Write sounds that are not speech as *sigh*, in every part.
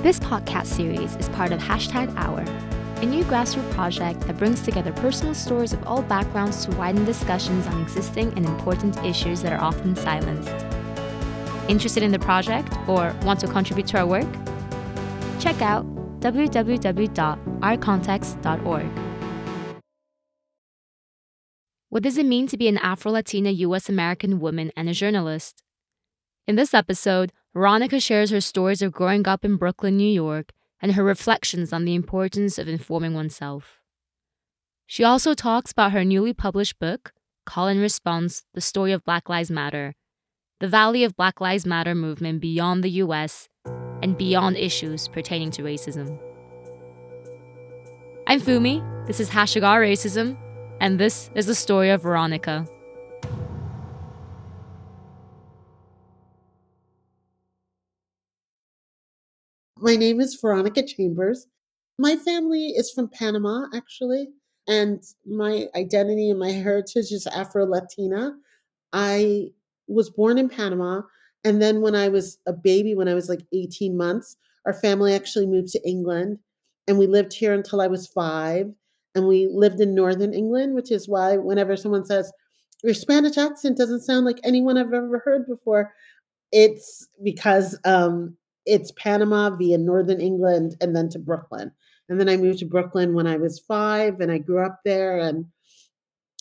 This podcast series is part of Hashtag Hour, a new grassroots project that brings together personal stories of all backgrounds to widen discussions on existing and important issues that are often silenced. Interested in the project or want to contribute to our work? Check out www.ourcontext.org. What does it mean to be an Afro Latina US American woman and a journalist? In this episode, Veronica shares her stories of growing up in Brooklyn, New York, and her reflections on the importance of informing oneself. She also talks about her newly published book, Call and Response The Story of Black Lives Matter, the Valley of Black Lives Matter movement beyond the US and beyond issues pertaining to racism. I'm Fumi, this is Hashtag Our Racism, and this is the story of Veronica. My name is Veronica Chambers. My family is from Panama, actually, and my identity and my heritage is Afro Latina. I was born in Panama, and then when I was a baby, when I was like 18 months, our family actually moved to England, and we lived here until I was five. And we lived in Northern England, which is why whenever someone says, Your Spanish accent doesn't sound like anyone I've ever heard before, it's because um, it's Panama via Northern England and then to Brooklyn. And then I moved to Brooklyn when I was five and I grew up there. And,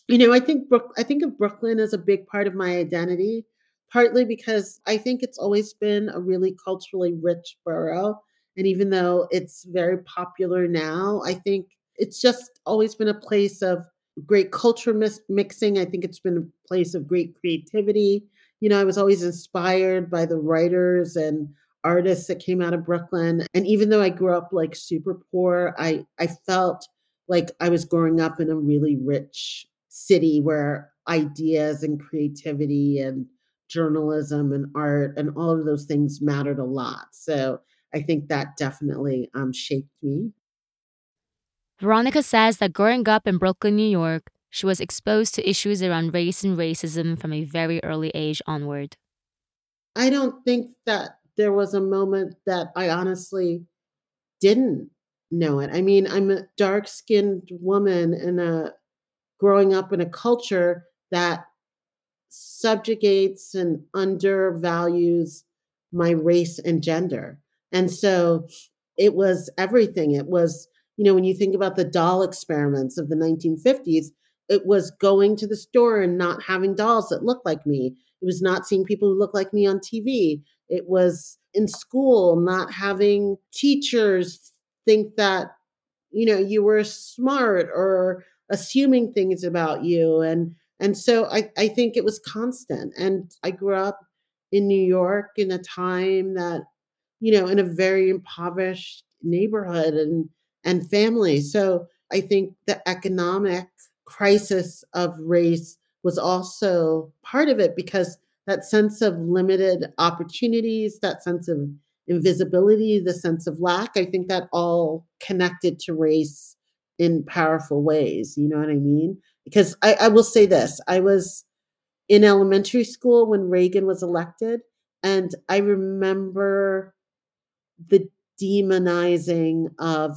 you know, I think Brook, I think of Brooklyn as a big part of my identity, partly because I think it's always been a really culturally rich borough. And even though it's very popular now, I think it's just always been a place of great culture mis- mixing. I think it's been a place of great creativity. You know, I was always inspired by the writers and artists that came out of Brooklyn. And even though I grew up like super poor, I, I felt like I was growing up in a really rich city where ideas and creativity and journalism and art and all of those things mattered a lot. So I think that definitely um, shaped me. Veronica says that growing up in Brooklyn, New York, she was exposed to issues around race and racism from a very early age onward. I don't think that there was a moment that I honestly didn't know it. I mean, I'm a dark skinned woman and a growing up in a culture that subjugates and undervalues my race and gender. And so it was everything. It was, you know, when you think about the doll experiments of the 1950s, it was going to the store and not having dolls that looked like me. It was not seeing people who look like me on TV. It was in school, not having teachers think that, you know, you were smart or assuming things about you. And and so I, I think it was constant. And I grew up in New York in a time that, you know, in a very impoverished neighborhood and and family. So I think the economic crisis of race was also part of it because that sense of limited opportunities, that sense of invisibility, the sense of lack, I think that all connected to race in powerful ways. You know what I mean? Because I, I will say this I was in elementary school when Reagan was elected, and I remember the demonizing of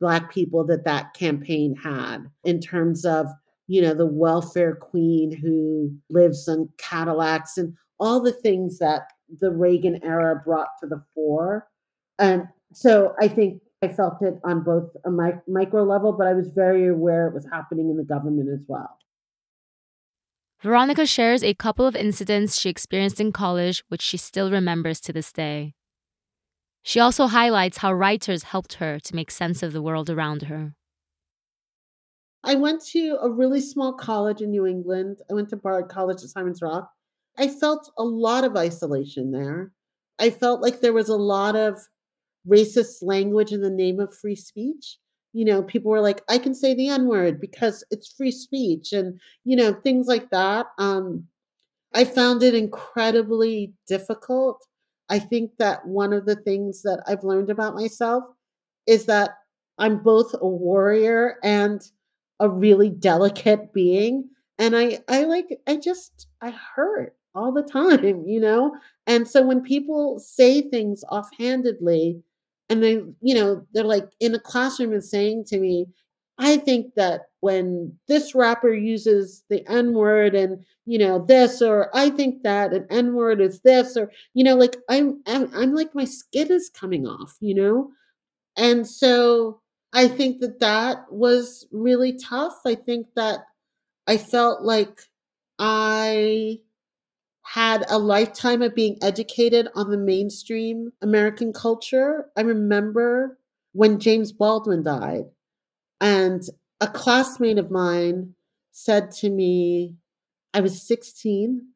Black people that that campaign had in terms of you know, the welfare queen who lives on Cadillacs and all the things that the Reagan era brought to the fore. And so I think I felt it on both a mic- micro level, but I was very aware it was happening in the government as well. Veronica shares a couple of incidents she experienced in college, which she still remembers to this day. She also highlights how writers helped her to make sense of the world around her. I went to a really small college in New England. I went to Bard College at Simon's Rock. I felt a lot of isolation there. I felt like there was a lot of racist language in the name of free speech. You know, people were like, I can say the N word because it's free speech, and, you know, things like that. Um, I found it incredibly difficult. I think that one of the things that I've learned about myself is that I'm both a warrior and a really delicate being and i i like i just i hurt all the *laughs* time you know? And so when people say things offhandedly And they, you know, they're like in a classroom and saying to me, I think that when this rapper uses the N word and you know this, or I think that an N word is this, or you know, like I'm, I'm, I'm like my skin is coming off, you know, and so I think that that was really tough. I think that I felt like I had a lifetime of being educated on the mainstream American culture. I remember when James Baldwin died, and a classmate of mine said to me, I was 16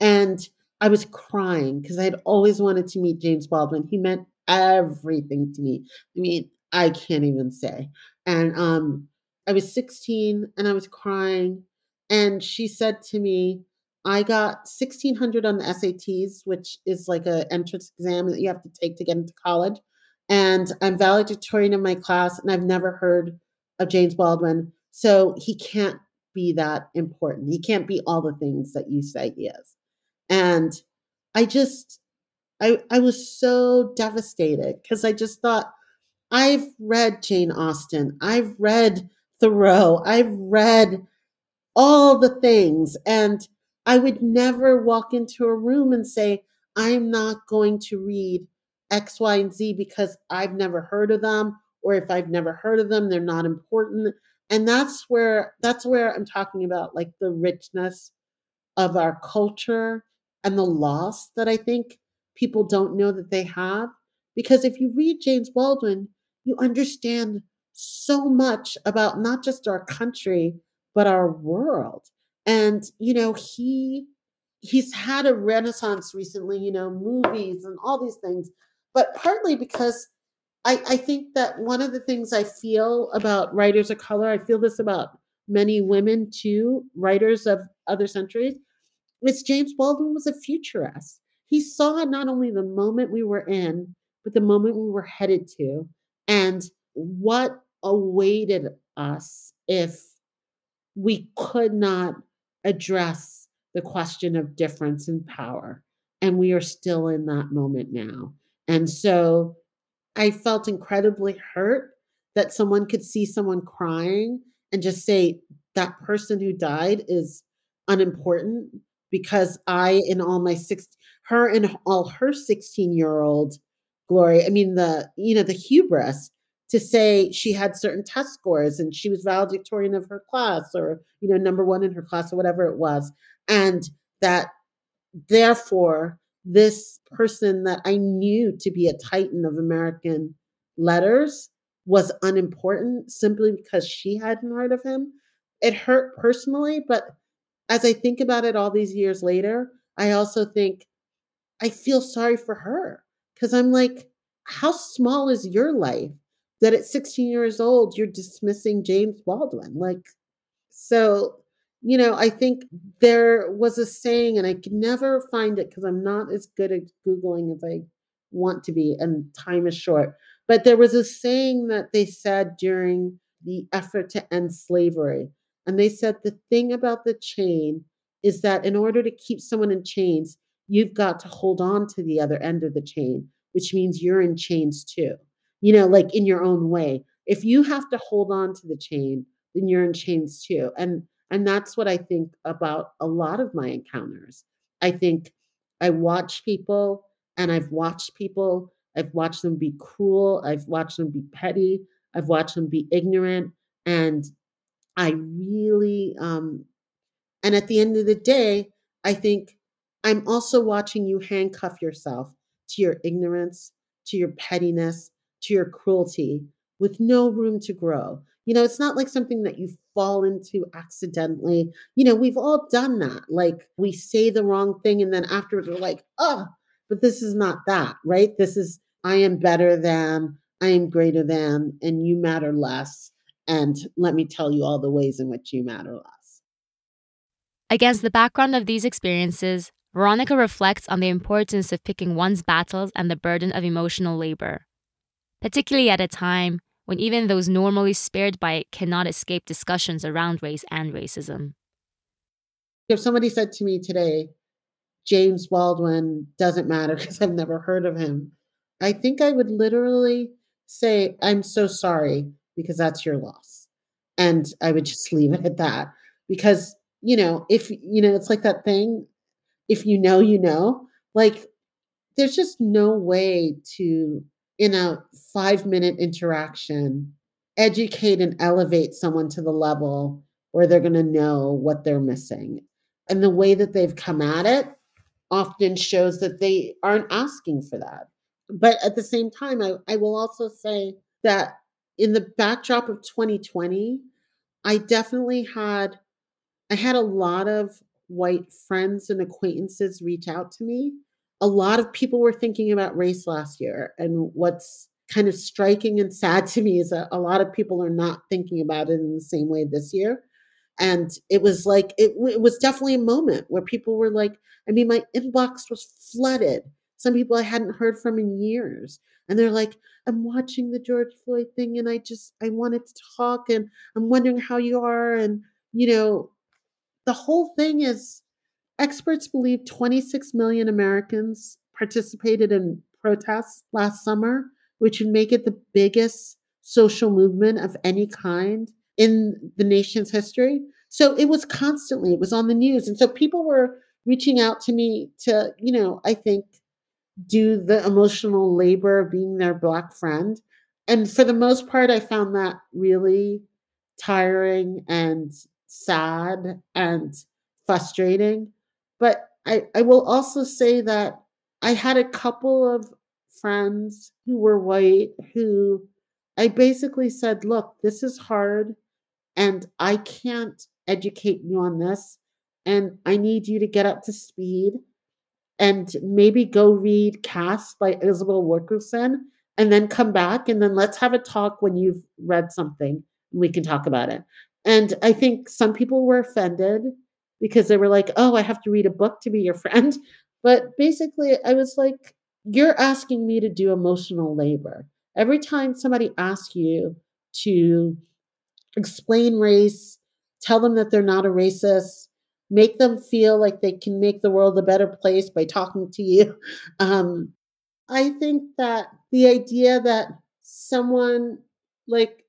and I was crying because I had always wanted to meet James Baldwin. He meant everything to me. I mean, I can't even say. And um, I was 16 and I was crying. And she said to me, I got 1600 on the SATs, which is like an entrance exam that you have to take to get into college. And I'm valedictorian in my class, and I've never heard of James Baldwin. So he can't be that important. He can't be all the things that you say he is. And I just, I, I was so devastated because I just thought, I've read Jane Austen, I've read Thoreau, I've read all the things. And I would never walk into a room and say, I'm not going to read X, Y, and Z because I've never heard of them or if I've never heard of them, they're not important. And that's where that's where I'm talking about like the richness of our culture and the loss that I think people don't know that they have. Because if you read James Baldwin, you understand so much about not just our country, but our world. And, you know, he he's had a renaissance recently, you know, movies and all these things, but partly because I, I think that one of the things I feel about writers of color, I feel this about many women too, writers of other centuries, is James Baldwin was a futurist. He saw not only the moment we were in, but the moment we were headed to, and what awaited us if we could not address the question of difference in power. And we are still in that moment now. And so I felt incredibly hurt that someone could see someone crying and just say that person who died is unimportant because I, in all my six, her and all her 16 year old glory, I mean, the, you know, the hubris to say she had certain test scores and she was valedictorian of her class or, you know, number one in her class or whatever it was. And that therefore this person that I knew to be a titan of American letters was unimportant simply because she hadn't heard of him. It hurt personally, but as I think about it all these years later, I also think I feel sorry for her because I'm like, how small is your life that at 16 years old you're dismissing James Baldwin? Like, so you know, I think there was a saying, and I can never find it because I'm not as good at Googling as I want to be, and time is short. But there was a saying that they said during the effort to end slavery. And they said the thing about the chain is that in order to keep someone in chains, you've got to hold on to the other end of the chain, which means you're in chains too, you know, like in your own way. If you have to hold on to the chain, then you're in chains too. And and that's what I think about a lot of my encounters. I think I watch people and I've watched people, I've watched them be cruel, I've watched them be petty, I've watched them be ignorant. And I really, um, and at the end of the day, I think I'm also watching you handcuff yourself to your ignorance, to your pettiness, to your cruelty with no room to grow. You know, it's not like something that you fall into accidentally. You know, we've all done that. Like we say the wrong thing and then afterwards we're like, oh, but this is not that, right? This is, I am better than, I am greater than, and you matter less. And let me tell you all the ways in which you matter less. Against the background of these experiences, Veronica reflects on the importance of picking one's battles and the burden of emotional labor, particularly at a time when even those normally spared by it cannot escape discussions around race and racism. If somebody said to me today, James Baldwin doesn't matter because I've never heard of him, I think I would literally say, I'm so sorry because that's your loss. And I would just leave it at that. Because, you know, if, you know, it's like that thing, if you know, you know, like there's just no way to, in a five minute interaction, educate and elevate someone to the level where they're going to know what they're missing. And the way that they've come at it often shows that they aren't asking for that. But at the same time, I, I will also say that in the backdrop of 2020, I definitely had I had a lot of white friends and acquaintances reach out to me. A lot of people were thinking about race last year. And what's kind of striking and sad to me is that a lot of people are not thinking about it in the same way this year. And it was like, it, it was definitely a moment where people were like, I mean, my inbox was flooded. Some people I hadn't heard from in years. And they're like, I'm watching the George Floyd thing and I just, I wanted to talk and I'm wondering how you are. And, you know, the whole thing is experts believe 26 million Americans participated in protests last summer, which would make it the biggest social movement of any kind in the nation's history. So it was constantly, it was on the news. And so people were reaching out to me to, you know, I think do the emotional labor of being their black friend. And for the most part, I found that really tiring and sad and frustrating. But I, I will also say that I had a couple of friends who were white who I basically said, look, this is hard and I can't educate you on this. And I need you to get up to speed and maybe go read Caste by Isabel Wilkerson and then come back and then let's have a talk when you've read something we can talk about it. And I think some people were offended because they were like, oh, I have to read a book to be your *laughs* friend. But basically, I was like, you're asking me to do emotional labor. Every time somebody asks you to explain race, tell them that they're not a racist, make them feel like they can make the world a better place by talking to you. *laughs* Um, I think that the idea that someone like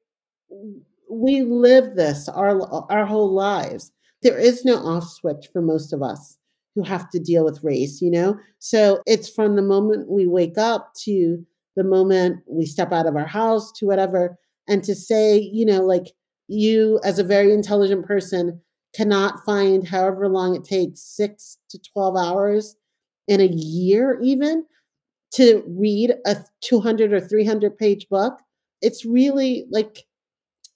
we live this our our whole lives. There is no off switch for most of us who have to deal with race, you know? So it's from the moment we wake up to the moment we step out of our house to whatever and to say, you know, like you as a very intelligent person cannot find however long it takes 6 to 12 hours in a year even to read a 200 or 300 page book it's really like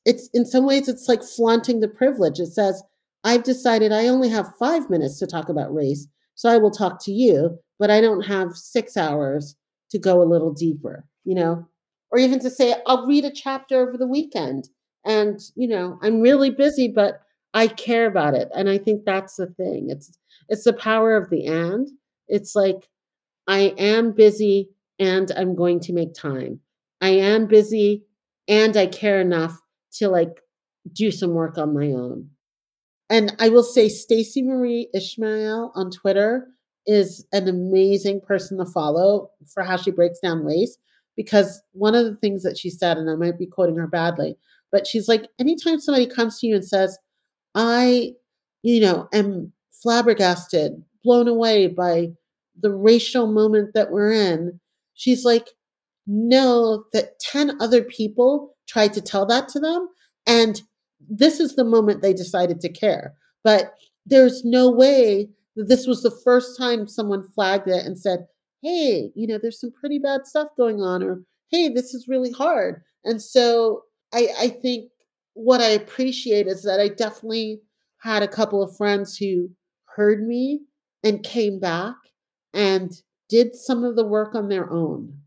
it's in some ways it's like flaunting the privilege it says i've decided i only have 5 minutes to talk about race so i will talk to you but i don't have 6 hours to go a little deeper you know or even to say i'll read a chapter over the weekend and you know i'm really busy but I care about it. And I think that's the thing. It's it's the power of the and. It's like I am busy and I'm going to make time. I am busy and I care enough to like do some work on my own. And I will say Stacy Marie Ishmael on Twitter is an amazing person to follow for how she breaks down race because one of the things that she said and I might be quoting her badly, but she's like anytime somebody comes to you and says, I, you know, am flabbergasted, blown away by the racial moment that we're in. She's like, know that 10 other people tried to tell that to them. And this is the moment they decided to care. But there's no way that this was the first time someone flagged it and said, hey, you know, there's some pretty bad stuff going on, or hey, this is really hard. And so I, I think what I appreciate is that I definitely had a couple of friends who heard me and came back and did some of the work on their own.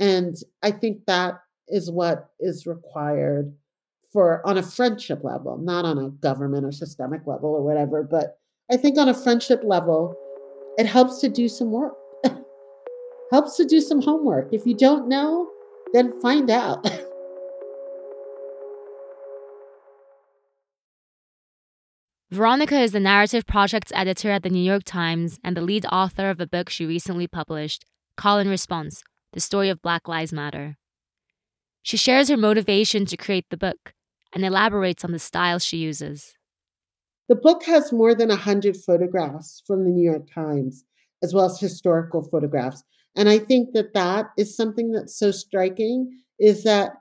And I think that is what is required for on a friendship level, not on a government or systemic level or whatever. But I think on a friendship level, it helps to do some work, *laughs* helps to do some homework. If you don't know, then find out. *laughs* Veronica is the narrative projects editor at the New York Times and the lead author of a book she recently published, Call and Response The Story of Black Lives Matter. She shares her motivation to create the book and elaborates on the style she uses. The book has more than 100 photographs from the New York Times, as well as historical photographs. And I think that that is something that's so striking is that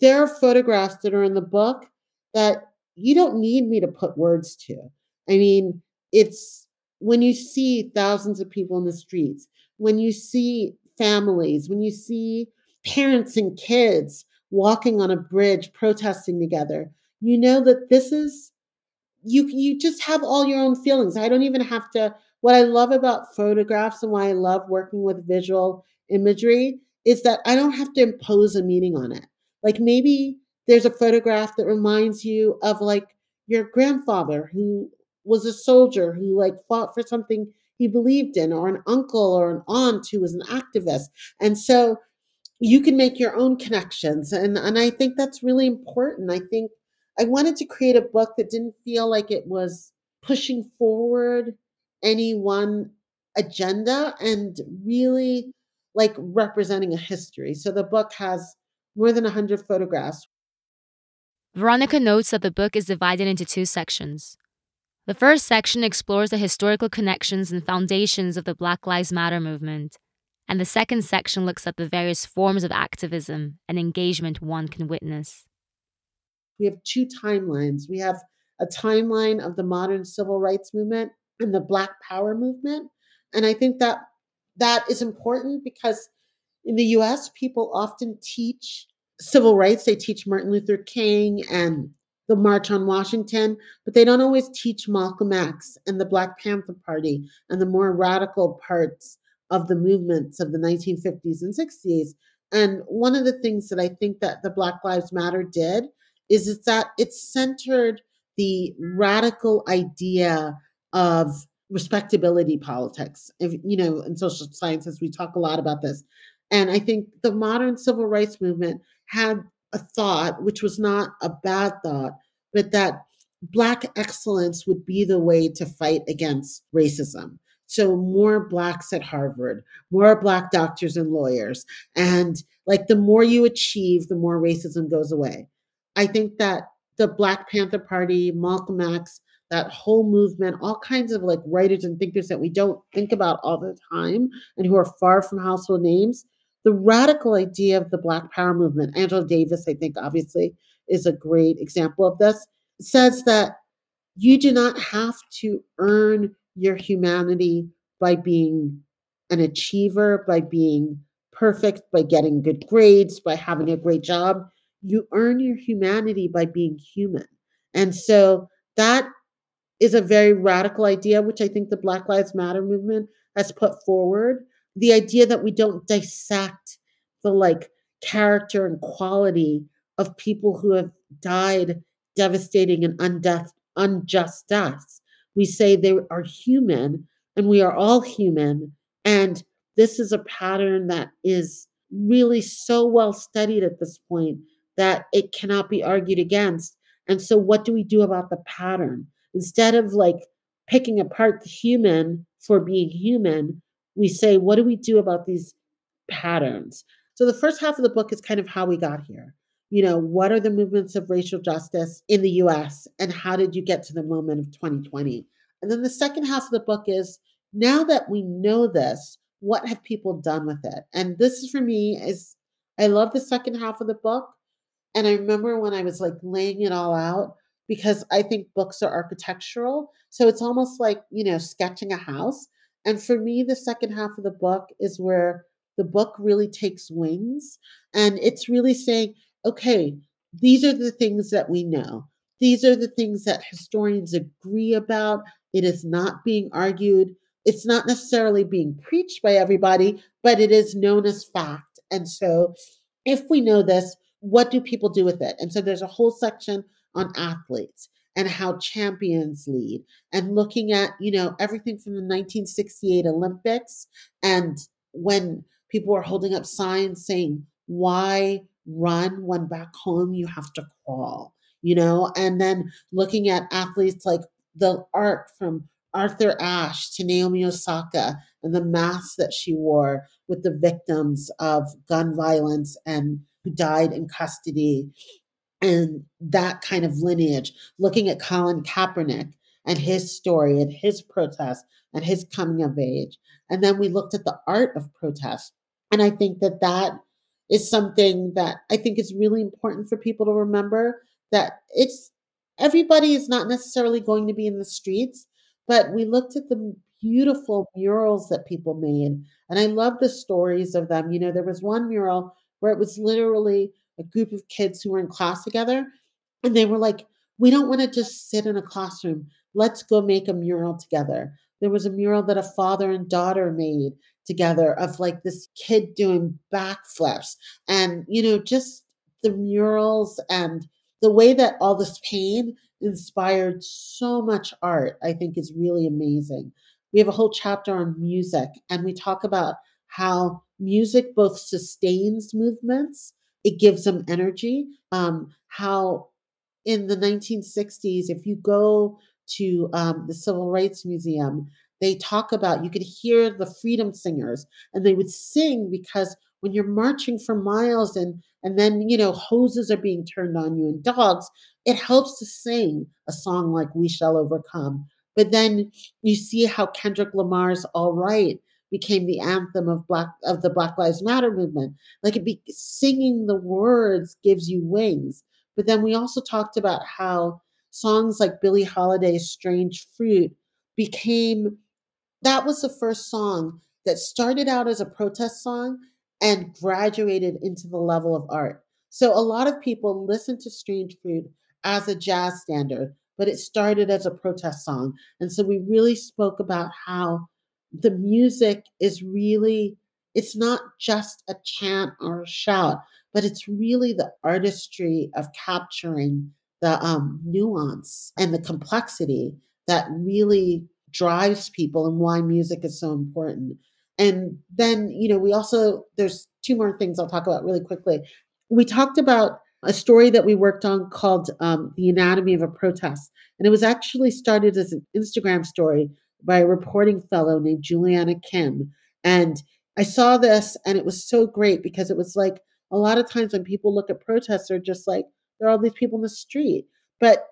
there are photographs that are in the book that you don't need me to put words to. I mean, it's when you see thousands of people in the streets, when you see families, when you see parents and kids walking on a bridge protesting together, you know that this is you you just have all your own feelings. I don't even have to what I love about photographs and why I love working with visual imagery is that I don't have to impose a meaning on it. Like maybe there's a photograph that reminds you of like your grandfather who was a soldier who like fought for something he believed in or an uncle or an aunt who was an activist. And so you can make your own connections and and I think that's really important. I think I wanted to create a book that didn't feel like it was pushing forward any one agenda and really like representing a history. So the book has more than 100 photographs. Veronica notes that the book is divided into two sections. The first section explores the historical connections and foundations of the Black Lives Matter movement, and the second section looks at the various forms of activism and engagement one can witness. We have two timelines. We have a timeline of the modern civil rights movement and the Black Power movement. And I think that that is important because in the US, people often teach civil rights. They teach Martin Luther King and the March on Washington, but they don't always teach Malcolm X and the Black Panther Party and the more radical parts of the movements of the 1950s and 60s. And one of the things that I think that the Black Lives Matter did is, is that it centered the radical idea of respectability politics. If, you know, in social sciences, we talk a lot about this. And I think the modern civil rights movement had a thought, which was not a bad thought, but that Black excellence would be the way to fight against racism. So, more Blacks at Harvard, more Black doctors and lawyers. And like the more you achieve, the more racism goes away. I think that the Black Panther Party, Malcolm X, that whole movement, all kinds of like writers and thinkers that we don't think about all the time and who are far from household names. The radical idea of the Black Power movement, Angela Davis, I think, obviously, is a great example of this, says that you do not have to earn your humanity by being an achiever, by being perfect, by getting good grades, by having a great job. You earn your humanity by being human. And so that is a very radical idea, which I think the Black Lives Matter movement has put forward. The idea that we don't dissect the like character and quality of people who have died devastating and undeath, unjust deaths. We say they are human and we are all human. And this is a pattern that is really so well studied at this point that it cannot be argued against. And so, what do we do about the pattern? Instead of like picking apart the human for being human, we say, what do we do about these patterns? So the first half of the book is kind of how we got here. You know, what are the movements of racial justice in the US and how did you get to the moment of 2020? And then the second half of the book is now that we know this, what have people done with it? And this is for me is I love the second half of the book. And I remember when I was like laying it all out, because I think books are architectural. So it's almost like, you know, sketching a house. And for me, the second half of the book is where the book really takes wings. And it's really saying, okay, these are the things that we know. These are the things that historians agree about. It is not being argued. It's not necessarily being preached by everybody, but it is known as fact. And so, if we know this, what do people do with it? And so, there's a whole section on athletes and how champions lead and looking at you know everything from the 1968 olympics and when people were holding up signs saying why run when back home you have to crawl? You know and then looking at athletes like the art from arthur ashe to naomi osaka and the mask that she wore with the victims of gun violence and who died in custody and that kind of lineage, looking at Colin Kaepernick and his story and his protest and his coming of age. And then we looked at the art of protest. And I think that that is something that I think is really important for people to remember that it's everybody is not necessarily going to be in the streets, but we looked at the beautiful murals that people made. And I love the stories of them. You know, there was one mural where it was literally a group of kids who were in class together. And they were like, we don't want to just sit in a classroom. Let's go make a mural together. There was a mural that a father and daughter made together of like this kid doing backflips and, you know, just the murals and the way that all this pain inspired so much art, I think is really amazing. We have a whole chapter on music, and we talk about how music both sustains movements, it gives them energy. Um, how in the 1960s, if you go to um, the Civil Rights Museum, they talk about you could hear the freedom singers and they would sing because when you're marching for miles and and then you know hoses are being turned on you and dogs it helps to sing a song like we shall overcome but then you see how kendrick lamar's all right became the anthem of black of the black lives matter movement like it be singing the words gives you wings but then we also talked about how songs like billie holiday's strange fruit became that was the first song that started out as a protest song and graduated into the level of art. So a lot of people listen to Strange Fruit as a jazz standard, but it started as a protest song. And so we really spoke about how the music is really it's not just a chant or a shout, but it's really the artistry of capturing the um, nuance and the complexity that really drives people and why music is so important. And then, you know, we also, there's two more things I'll talk about really quickly. We talked about a story that we worked on called um, The Anatomy of a Protest. And it was actually started as an Instagram story by a reporting fellow named Juliana Kim. And I saw this and it was so great because it was like a lot of times when people look at protests, they're just like, there are all these people in the street. But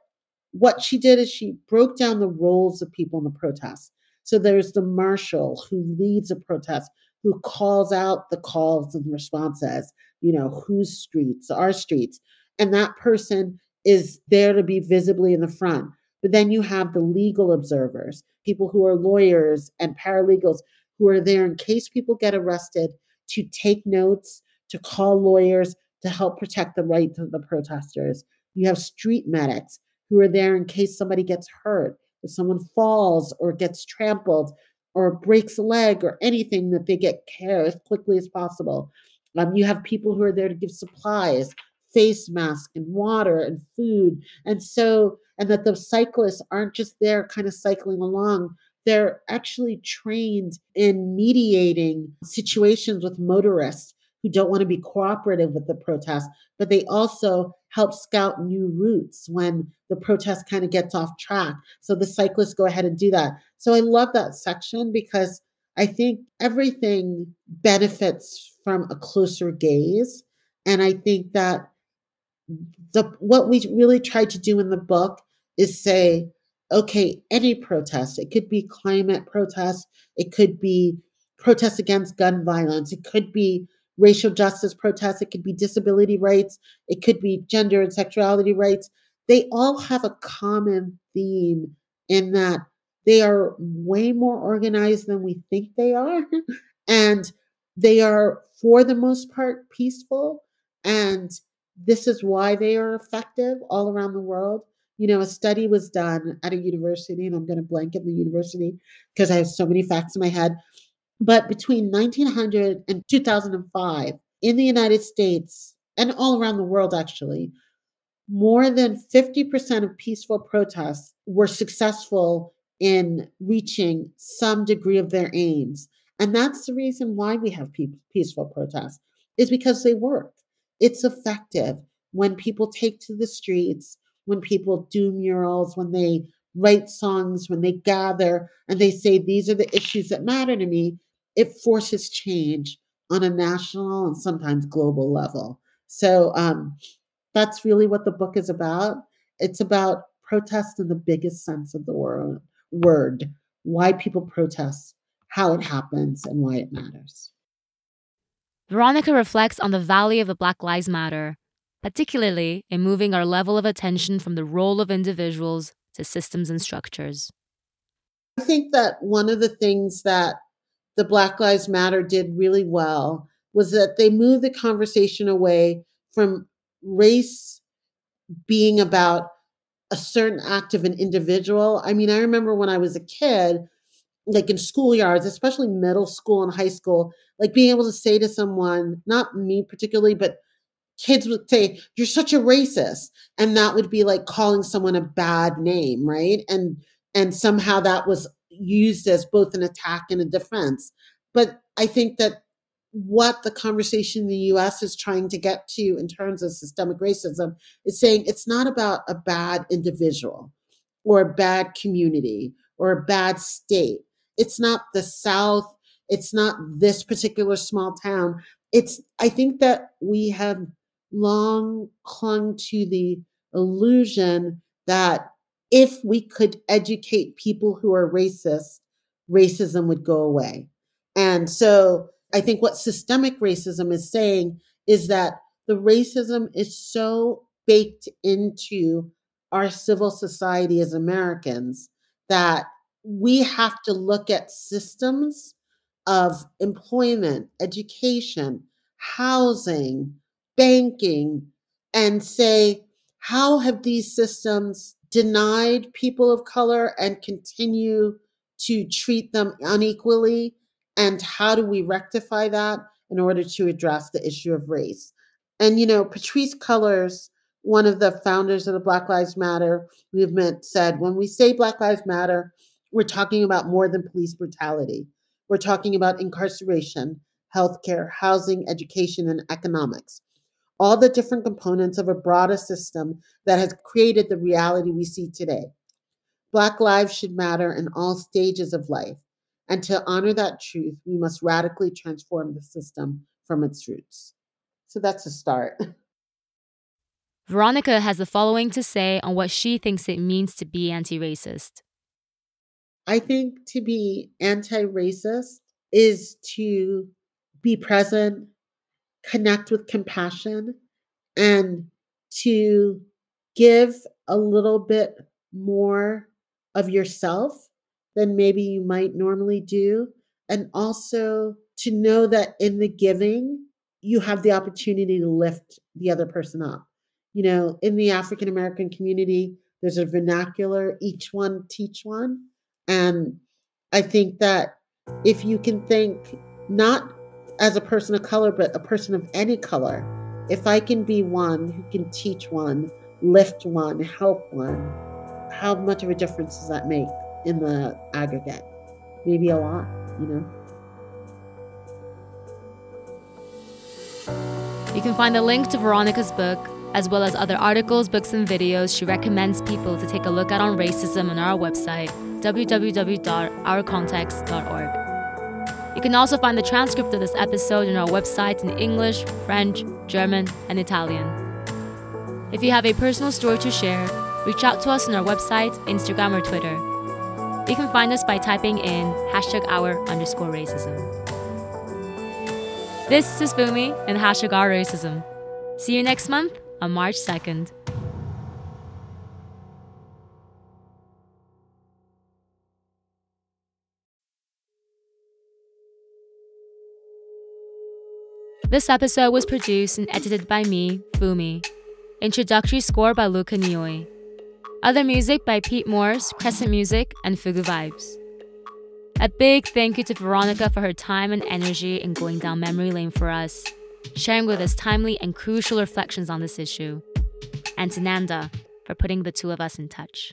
what she did is she broke down the roles of people in the protest. So there's the marshal who leads a protest, who calls out the calls and responses, you know, whose streets, our streets. And that person is there to be visibly in the front. But then you have the legal observers, people who are lawyers and paralegals who are there in case people get arrested to take notes, to call lawyers, to help protect the rights of the protesters. You have street medics who are there in case somebody gets hurt, if someone falls or gets trampled or breaks a leg or anything, that they get care as quickly as possible. Um, you have people who are there to give supplies, face masks and water and food. And so, and that the cyclists aren't just there kind of cycling along, they're actually trained in mediating situations with motorists who don't want to be cooperative with the protest, but they also help scout new routes when the protest kind of gets off track. So the cyclists go ahead and do that. So I love that section because I think everything benefits from a closer gaze. And I think that the what we really tried to do in the book is say, okay, any protest, it could be climate protest, it could be protests against gun violence, it could be racial justice protests, it could be disability rights, it could be gender and sexuality rights. They all have a common theme in that they are way more organized than we think they are. *laughs* and they are, for the most part, peaceful. And this is why they are effective all around the world. You know, a study was done at a university, and I'm going to blanket the university because I have so many facts in my head. But between 1900 and 2005, in the United States and all around the world, actually, more than 50% of peaceful protests were successful in reaching some degree of their aims. And that's the reason why we have peaceful protests, is because they work. It's effective when people take to the streets, when people do murals, when they write songs, when they gather and they say, These are the issues that matter to me it forces change on a national and sometimes global level. So um, that's really what the book is about. It's about protest in the biggest sense of the word, word why people protest, how it happens, and why it matters. Veronica reflects on the value of the Black Lives Matter, particularly in moving our level of attention from the role of individuals to systems and structures. I think that one of the things that the Black Lives Matter did really well was that they moved the conversation away from race being about a certain act of an individual. I mean, I remember when I was a kid, like in schoolyards, especially middle school and high school, like being able to say to someone, not me particularly, but kids would say, You're such a racist. And that would be like calling someone a bad name, right? And and somehow that was used as both an attack and a defense. But I think that what the conversation in the US is trying to get to in terms of systemic racism is saying it's not about a bad individual or a bad community or a bad state. It's not the South. It's not this particular small town. It's, I think that we have long clung to the illusion that if we could educate people who are racist, racism would go away. And so I think what systemic racism is saying is that the racism is so baked into our civil society as Americans that we have to look at systems of employment, education, housing, banking, and say, how have these systems denied people of color and continue to treat them unequally? And how do we rectify that in order to address the issue of race? And, you know, Patrisse Cullors, one of the founders of the Black Lives Matter movement, said when we say Black Lives Matter, we're talking about more than police brutality. We're talking about incarceration, healthcare, housing, education, and economics. All the different components of a broader system that has created the reality we see today. Black lives should matter in all stages of life. And to honor that truth, we must radically transform the system from its roots. So that's a start. *laughs* Veronica has the following to say on what she thinks it means to be anti racist. I think to be anti racist is to be present, connect with compassion, and to give a little bit more of yourself than maybe you might normally do. And also to know that in the giving, you have the opportunity to lift the other person up. You know, in the African American community, there's a vernacular, each one teach one. And I think that if you can think not as a person of color, but a person of any color, if I can be one who can teach one, lift one, help one, how much of a difference does that make in the aggregate? Maybe a lot, you know? You can find the link to Veronica's book, as well as other articles, books, and videos she recommends people to take a look at on racism on our website, www.ourcontext.org. You can also find the transcript of this episode on our website in English, French, German, and Italian. If you have a personal story to share, reach out to us on our website, Instagram, or Twitter. You can find us by typing in hashtag our underscore racism. This is Fumi and hashtag our racism. See you next month on March 2nd. This episode was produced and edited by me, Fumi. Introductory score by Luca Nioi. Other music by Pete Morse, Crescent Music, and Fugu Vibes. A big thank you to Veronica for her time and energy in going down memory lane for us, sharing with us timely and crucial reflections on this issue, and to Nanda for putting the two of us in touch.